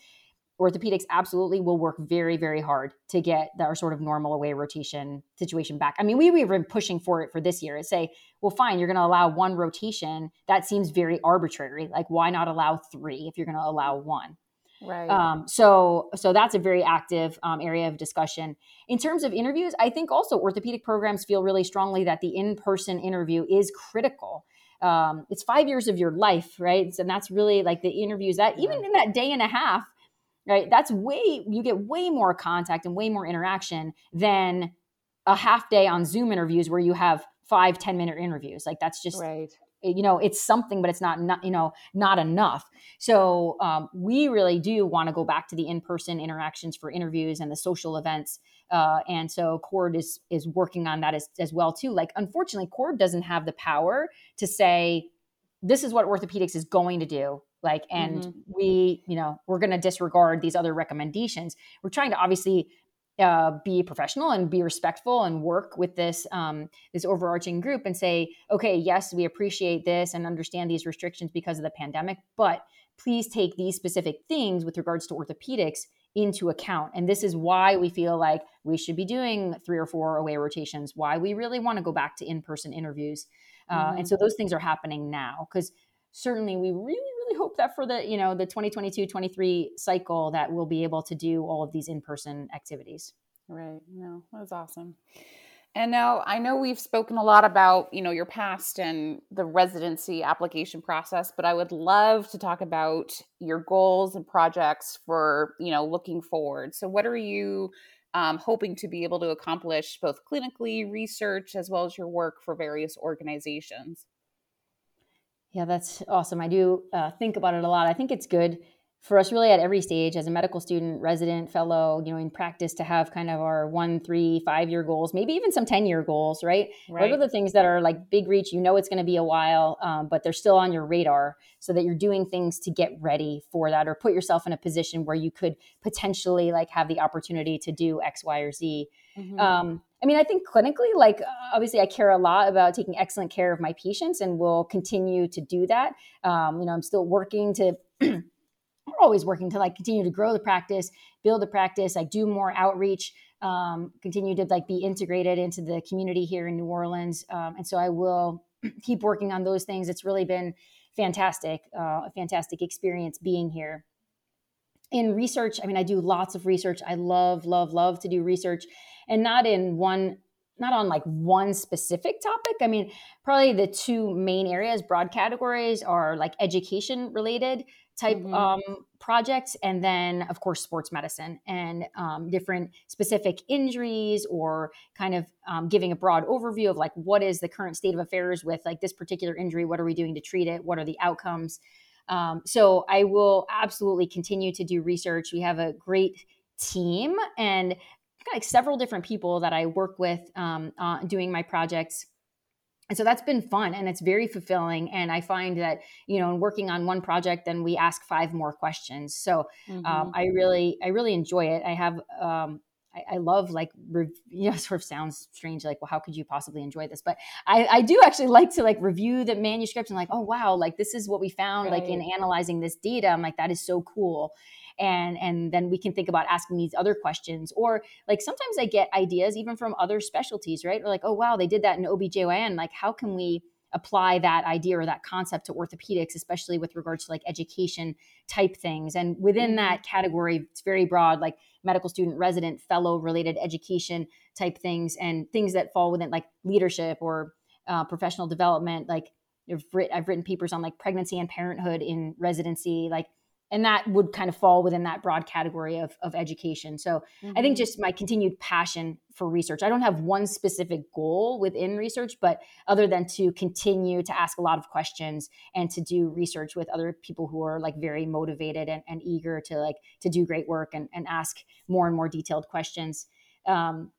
orthopedics absolutely will work very, very hard to get our sort of normal away rotation situation back. I mean, we, we've been pushing for it for this year and say, well, fine, you're going to allow one rotation. That seems very arbitrary. Like, why not allow three if you're going to allow one? Right. Um, so, so that's a very active um, area of discussion. In terms of interviews, I think also orthopedic programs feel really strongly that the in-person interview is critical. Um, it's five years of your life, right? And that's really like the interviews that even in that day and a half, right? That's way, you get way more contact and way more interaction than a half day on Zoom interviews where you have five ten minute interviews. Like that's just, right. you know it's something but it's not, not you know not enough so um, we really do want to go back to the in-person interactions for interviews and the social events uh, and so cord is is working on that as, as well too like unfortunately cord doesn't have the power to say this is what orthopedics is going to do like and mm-hmm. we you know we're going to disregard these other recommendations we're trying to obviously uh, be professional and be respectful and work with this um, this overarching group and say, okay, yes, we appreciate this and understand these restrictions because of the pandemic, but please take these specific things with regards to orthopedics into account. And this is why we feel like we should be doing three or four away rotations. Why we really want to go back to in person interviews, uh, mm-hmm. and so those things are happening now because certainly we really really hope that for the you know the 2022-23 cycle that we'll be able to do all of these in-person activities. Right. No that's awesome. And now i know we've spoken a lot about you know your past and the residency application process but i would love to talk about your goals and projects for you know looking forward. So what are you um, hoping to be able to accomplish both clinically research as well as your work for various organizations yeah, that's awesome. I do uh, think about it a lot. I think it's good for us really at every stage as a medical student, resident, fellow, you know, in practice to have kind of our one, three, five year goals, maybe even some 10 year goals, right? right? What are the things that are like big reach? You know, it's going to be a while, um, but they're still on your radar so that you're doing things to get ready for that or put yourself in a position where you could potentially like have the opportunity to do X, Y, or Z. Mm-hmm. Um, I mean, I think clinically, like obviously, I care a lot about taking excellent care of my patients, and will continue to do that. Um, you know, I'm still working to. we're always working to like continue to grow the practice, build the practice. I do more outreach, um, continue to like be integrated into the community here in New Orleans, um, and so I will keep working on those things. It's really been fantastic, uh, a fantastic experience being here. In research, I mean, I do lots of research. I love, love, love to do research and not in one not on like one specific topic. I mean, probably the two main areas, broad categories, are like education related type mm-hmm. um, projects, and then of course sports medicine and um, different specific injuries, or kind of um, giving a broad overview of like what is the current state of affairs with like this particular injury, what are we doing to treat it, what are the outcomes. Um, so I will absolutely continue to do research. We have a great team and like several different people that I work with um, uh, doing my projects. And so that's been fun and it's very fulfilling. And I find that, you know, in working on one project, then we ask five more questions. So um, mm-hmm. um, I really, I really enjoy it. I have, um, I, I, love like, you know, sort of sounds strange. Like, well, how could you possibly enjoy this? But I, I do actually like to like review the manuscript and like, oh, wow, like this is what we found, right. like in analyzing this data. I'm like, that is so cool and and then we can think about asking these other questions. Or like sometimes i get ideas even from other specialties right? Or like oh wow they did that in obgyn like how can we apply that idea or that concept to orthopedics especially with regards to like education type things? And within mm-hmm. that category it's very broad like medical student resident fellow related education type things and things that fall within like leadership or uh, professional development. Like I've, I've written papers on like pregnancy and parenthood in residency. Like and that would kind of fall within that broad category of, of education so mm-hmm. i think mm-hmm. just my continued passion for research i don't have one specific goal within research but other than to continue to ask a lot of questions and to do research with other people who are like very motivated and, and eager to like to do great work and, and ask more and more detailed questions um,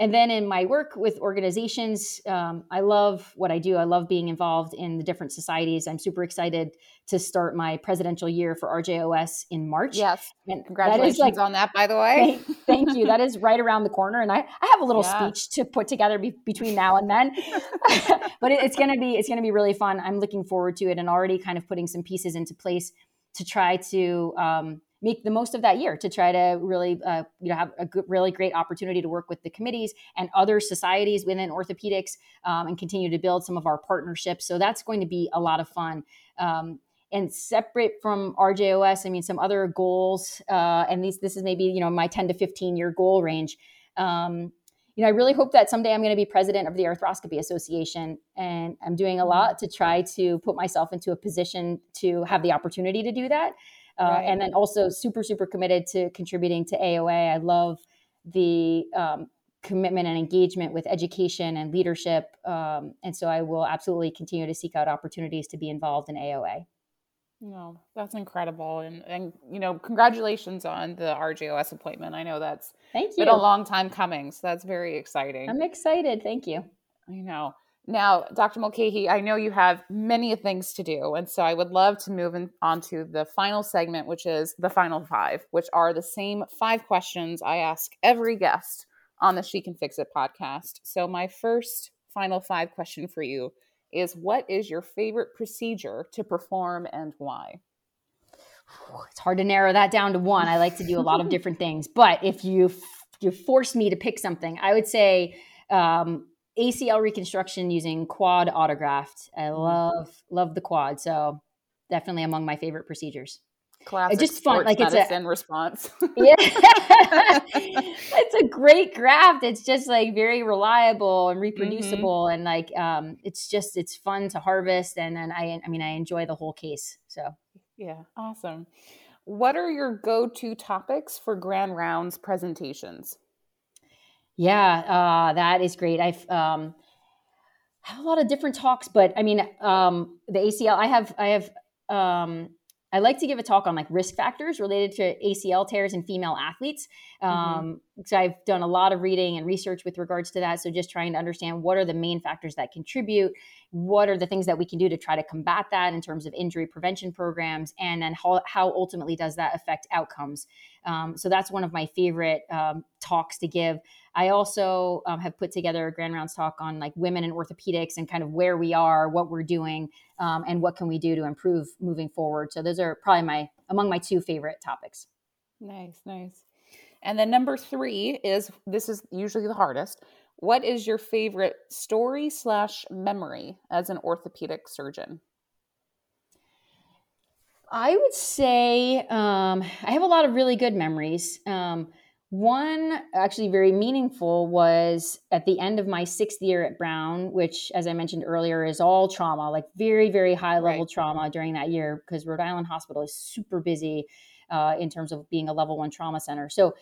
and then in my work with organizations, um, I love what I do. I love being involved in the different societies. I'm super excited to start my presidential year for RJOS in March. Yes, and congratulations like, on that, by the way. Thank, thank, you. That is right around the corner, and I, I have a little yeah. speech to put together be, between now and then. but it, it's gonna be it's gonna be really fun. I'm looking forward to it, and already kind of putting some pieces into place to try to. Um, make the most of that year to try to really uh, you know have a good, really great opportunity to work with the committees and other societies within orthopedics um, and continue to build some of our partnerships so that's going to be a lot of fun um, and separate from RJOS, I mean, some other goals, uh, and these, this is maybe, you know, my 10 to 15 year goal range. Um, you know, I really hope that someday I'm going to be president of the Arthroscopy Association. And I'm doing a lot to try to put myself into a position to have the opportunity to do that. Uh, right. And then also super, super committed to contributing to AOA. I love the um, commitment and engagement with education and leadership. Um, and so I will absolutely continue to seek out opportunities to be involved in AOA. No, that's incredible, and and you know, congratulations on the RJOS appointment. I know that's thank you been a long time coming, so that's very exciting. I'm excited. Thank you. I know. Now, Dr. Mulcahy, I know you have many things to do, and so I would love to move in, on to the final segment, which is the final five, which are the same five questions I ask every guest on the She Can Fix It podcast. So, my first final five question for you is what is your favorite procedure to perform and why? It's hard to narrow that down to one. I like to do a lot of different things, but if you you force me to pick something, I would say um, ACL reconstruction using quad autograft. I mm. love love the quad, so definitely among my favorite procedures. Classic it's just fun. Like it's a response. yeah, it's a great graft. It's just like very reliable and mm-hmm. reproducible, mm-hmm. and like um, it's just it's fun to harvest. And then I, I mean, I enjoy the whole case. So yeah, awesome. What are your go-to topics for grand rounds presentations? Yeah, uh, that is great. I've um, have a lot of different talks, but I mean, um, the ACL. I have I have um, I like to give a talk on like risk factors related to ACL tears in female athletes. Mm-hmm. Um, mm-hmm. So I've done a lot of reading and research with regards to that. So just trying to understand what are the main factors that contribute, what are the things that we can do to try to combat that in terms of injury prevention programs, and then how, how ultimately does that affect outcomes. Um, so that's one of my favorite um, talks to give. I also um, have put together a Grand Rounds talk on like women in orthopedics and kind of where we are, what we're doing, um, and what can we do to improve moving forward. So those are probably my among my two favorite topics. Nice, nice. And then number three is this is usually the hardest. What is your favorite story slash memory as an orthopedic surgeon? I would say um, I have a lot of really good memories. Um, one actually very meaningful was at the end of my sixth year at Brown, which, as I mentioned earlier, is all trauma, like very, very high level right. trauma during that year because Rhode Island Hospital is super busy uh, in terms of being a level one trauma center. So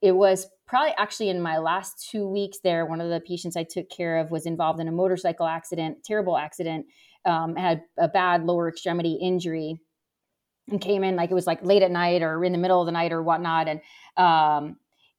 it was probably actually in my last two weeks there. One of the patients I took care of was involved in a motorcycle accident, terrible accident, um, had a bad lower extremity injury and came in like it was like late at night or in the middle of the night or whatnot. And um,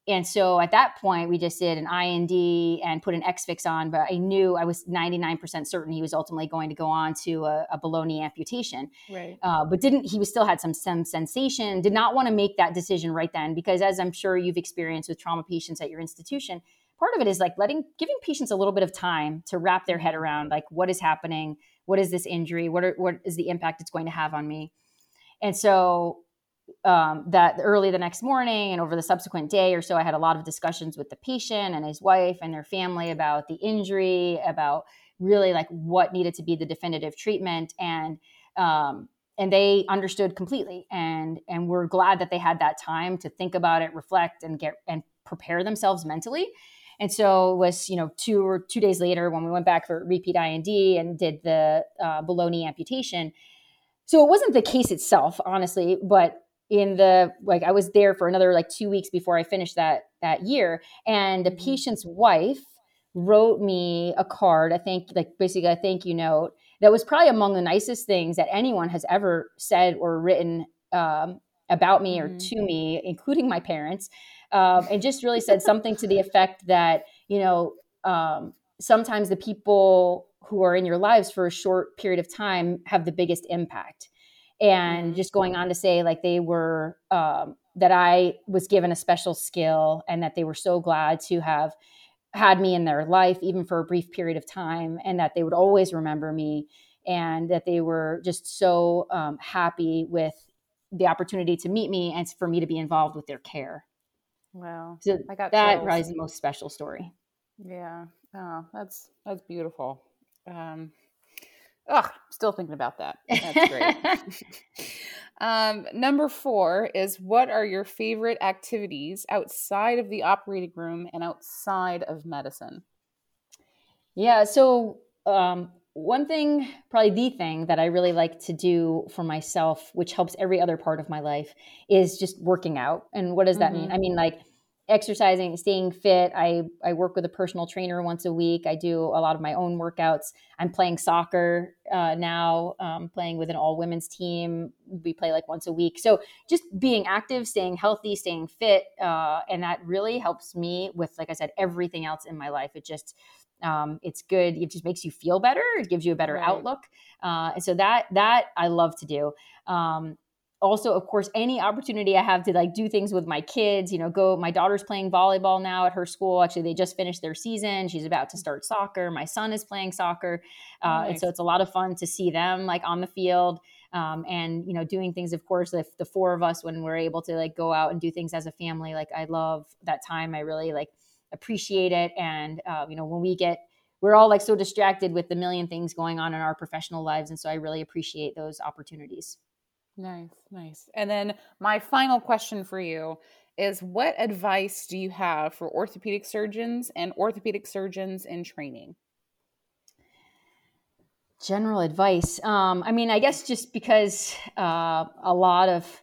and so at that point, we just did an I&D and put an X-Fix on, but I knew I was 99% certain he was ultimately going to go on to a, a below knee amputation. Right. Uh, but didn't, he was still had some, some sensation, did not want to make that decision right then, because as I'm sure you've experienced with trauma patients at your institution, part of it is like letting, giving patients a little bit of time to wrap their head around like, what is happening? What is this injury? What, are, what is the impact it's going to have on me? And so um, that early the next morning and over the subsequent day or so, I had a lot of discussions with the patient and his wife and their family about the injury, about really like what needed to be the definitive treatment, and um, and they understood completely, and and we're glad that they had that time to think about it, reflect, and get and prepare themselves mentally. And so it was, you know, two or two days later when we went back for repeat I&D and did the uh, amputation. So it wasn't the case itself, honestly, but in the like I was there for another like 2 weeks before I finished that that year and the mm-hmm. patient's wife wrote me a card I think like basically a thank you note that was probably among the nicest things that anyone has ever said or written um, about me mm-hmm. or to me including my parents um, and just really said something to the effect that you know um, sometimes the people who are in your lives for a short period of time have the biggest impact and mm-hmm. just going on to say like they were um, that I was given a special skill and that they were so glad to have had me in their life even for a brief period of time and that they would always remember me and that they were just so um, happy with the opportunity to meet me and for me to be involved with their care. Wow. So I got that chills. is the most special story. Yeah. Oh, that's that's beautiful. Um, Ugh, still thinking about that. That's great. um, number four is what are your favorite activities outside of the operating room and outside of medicine? Yeah, so um, one thing, probably the thing that I really like to do for myself, which helps every other part of my life, is just working out. And what does that mm-hmm. mean? I mean, like, exercising, staying fit. I, I work with a personal trainer once a week. I do a lot of my own workouts. I'm playing soccer uh, now, um, playing with an all women's team. We play like once a week. So just being active, staying healthy, staying fit. Uh, and that really helps me with, like I said, everything else in my life. It just, um, it's good. It just makes you feel better. It gives you a better right. outlook. Uh, and so that, that I love to do. Um, also of course any opportunity i have to like do things with my kids you know go my daughter's playing volleyball now at her school. Actually they just finished their season. She's about to start soccer. My son is playing soccer. Uh, nice. and so it's a lot of fun to see them like on the field um, and you know doing things of course if the four of us when we're able to like go out and do things as a family like i love that time. I really like appreciate it. And uh, you know when we get we're all like so distracted with the million things going on in our professional lives. And so i really appreciate those opportunities Nice, nice. And then my final question for you is what advice do you have for orthopedic surgeons and orthopedic surgeons in training? General advice. Um, I mean, I guess just because uh, a lot of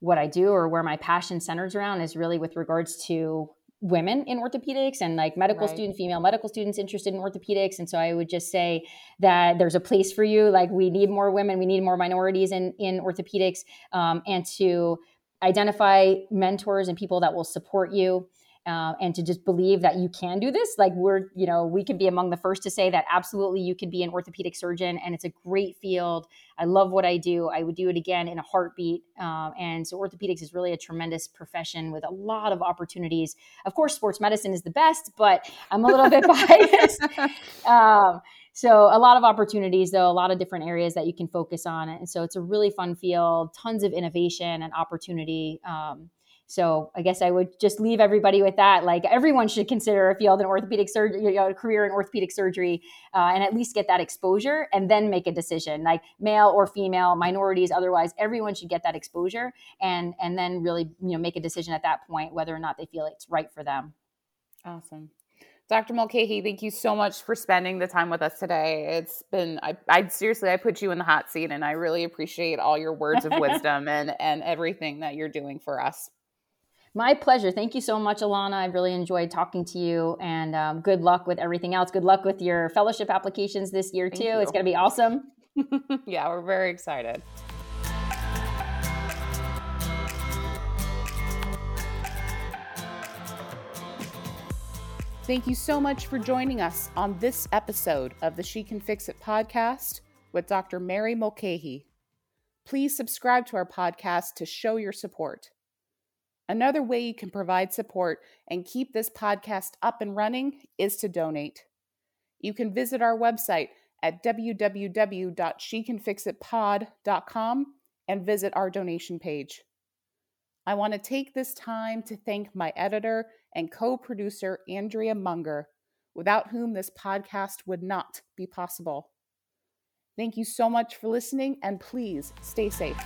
what I do or where my passion centers around is really with regards to women in orthopedics and like medical right. student female medical students interested in orthopedics. And so i would just say that there's a place for you. Like we need more women. We need more minorities in in orthopedics um, and to identify mentors and people that will support you uh, and to just believe that you can do this. Like we're, you know, we can be among the first to say that absolutely you can be an orthopedic surgeon, and it's a great field. I love what I do. I would do it again in a heartbeat. Um, and so orthopedics is really a tremendous profession with a lot of opportunities. Of course, sports medicine is the best, but I'm a little bit biased. Um, so a lot of opportunities, though, a lot of different areas that you can focus on. And so it's a really fun field, tons of innovation and opportunity. Um, so I guess I would just leave everybody with that. Like everyone should consider a field in an orthopedic surgery, you know, a career in orthopedic surgery, uh, and at least get that exposure, and then make a decision. Like male or female, minorities, otherwise, everyone should get that exposure, and and then really you know make a decision at that point whether or not they feel it's right for them. Awesome. Dr. Mulcahy, thank you so much for spending the time with us today. It's been, I, I seriously, I put you in the hot seat and I really appreciate all your words of wisdom and, and everything that you're doing for us. My pleasure. Thank you so much, Alana. I really enjoyed talking to you, and um, good luck with everything else. Good luck with your fellowship applications this year too. It's going to be awesome. yeah, we're very excited. Thank you so much for joining us on this episode of the She Can Fix It podcast with Dr. Mary Mulcahy. Please subscribe to our podcast to show your support. Another way you can provide support and keep this podcast up and running is to donate. You can visit our website at www.shecanfixitpod.com and visit our donation page. I want to take this time to thank my editor and co producer, Andrea Munger, without whom this podcast would not be possible. Thank you so much for listening, and please stay safe.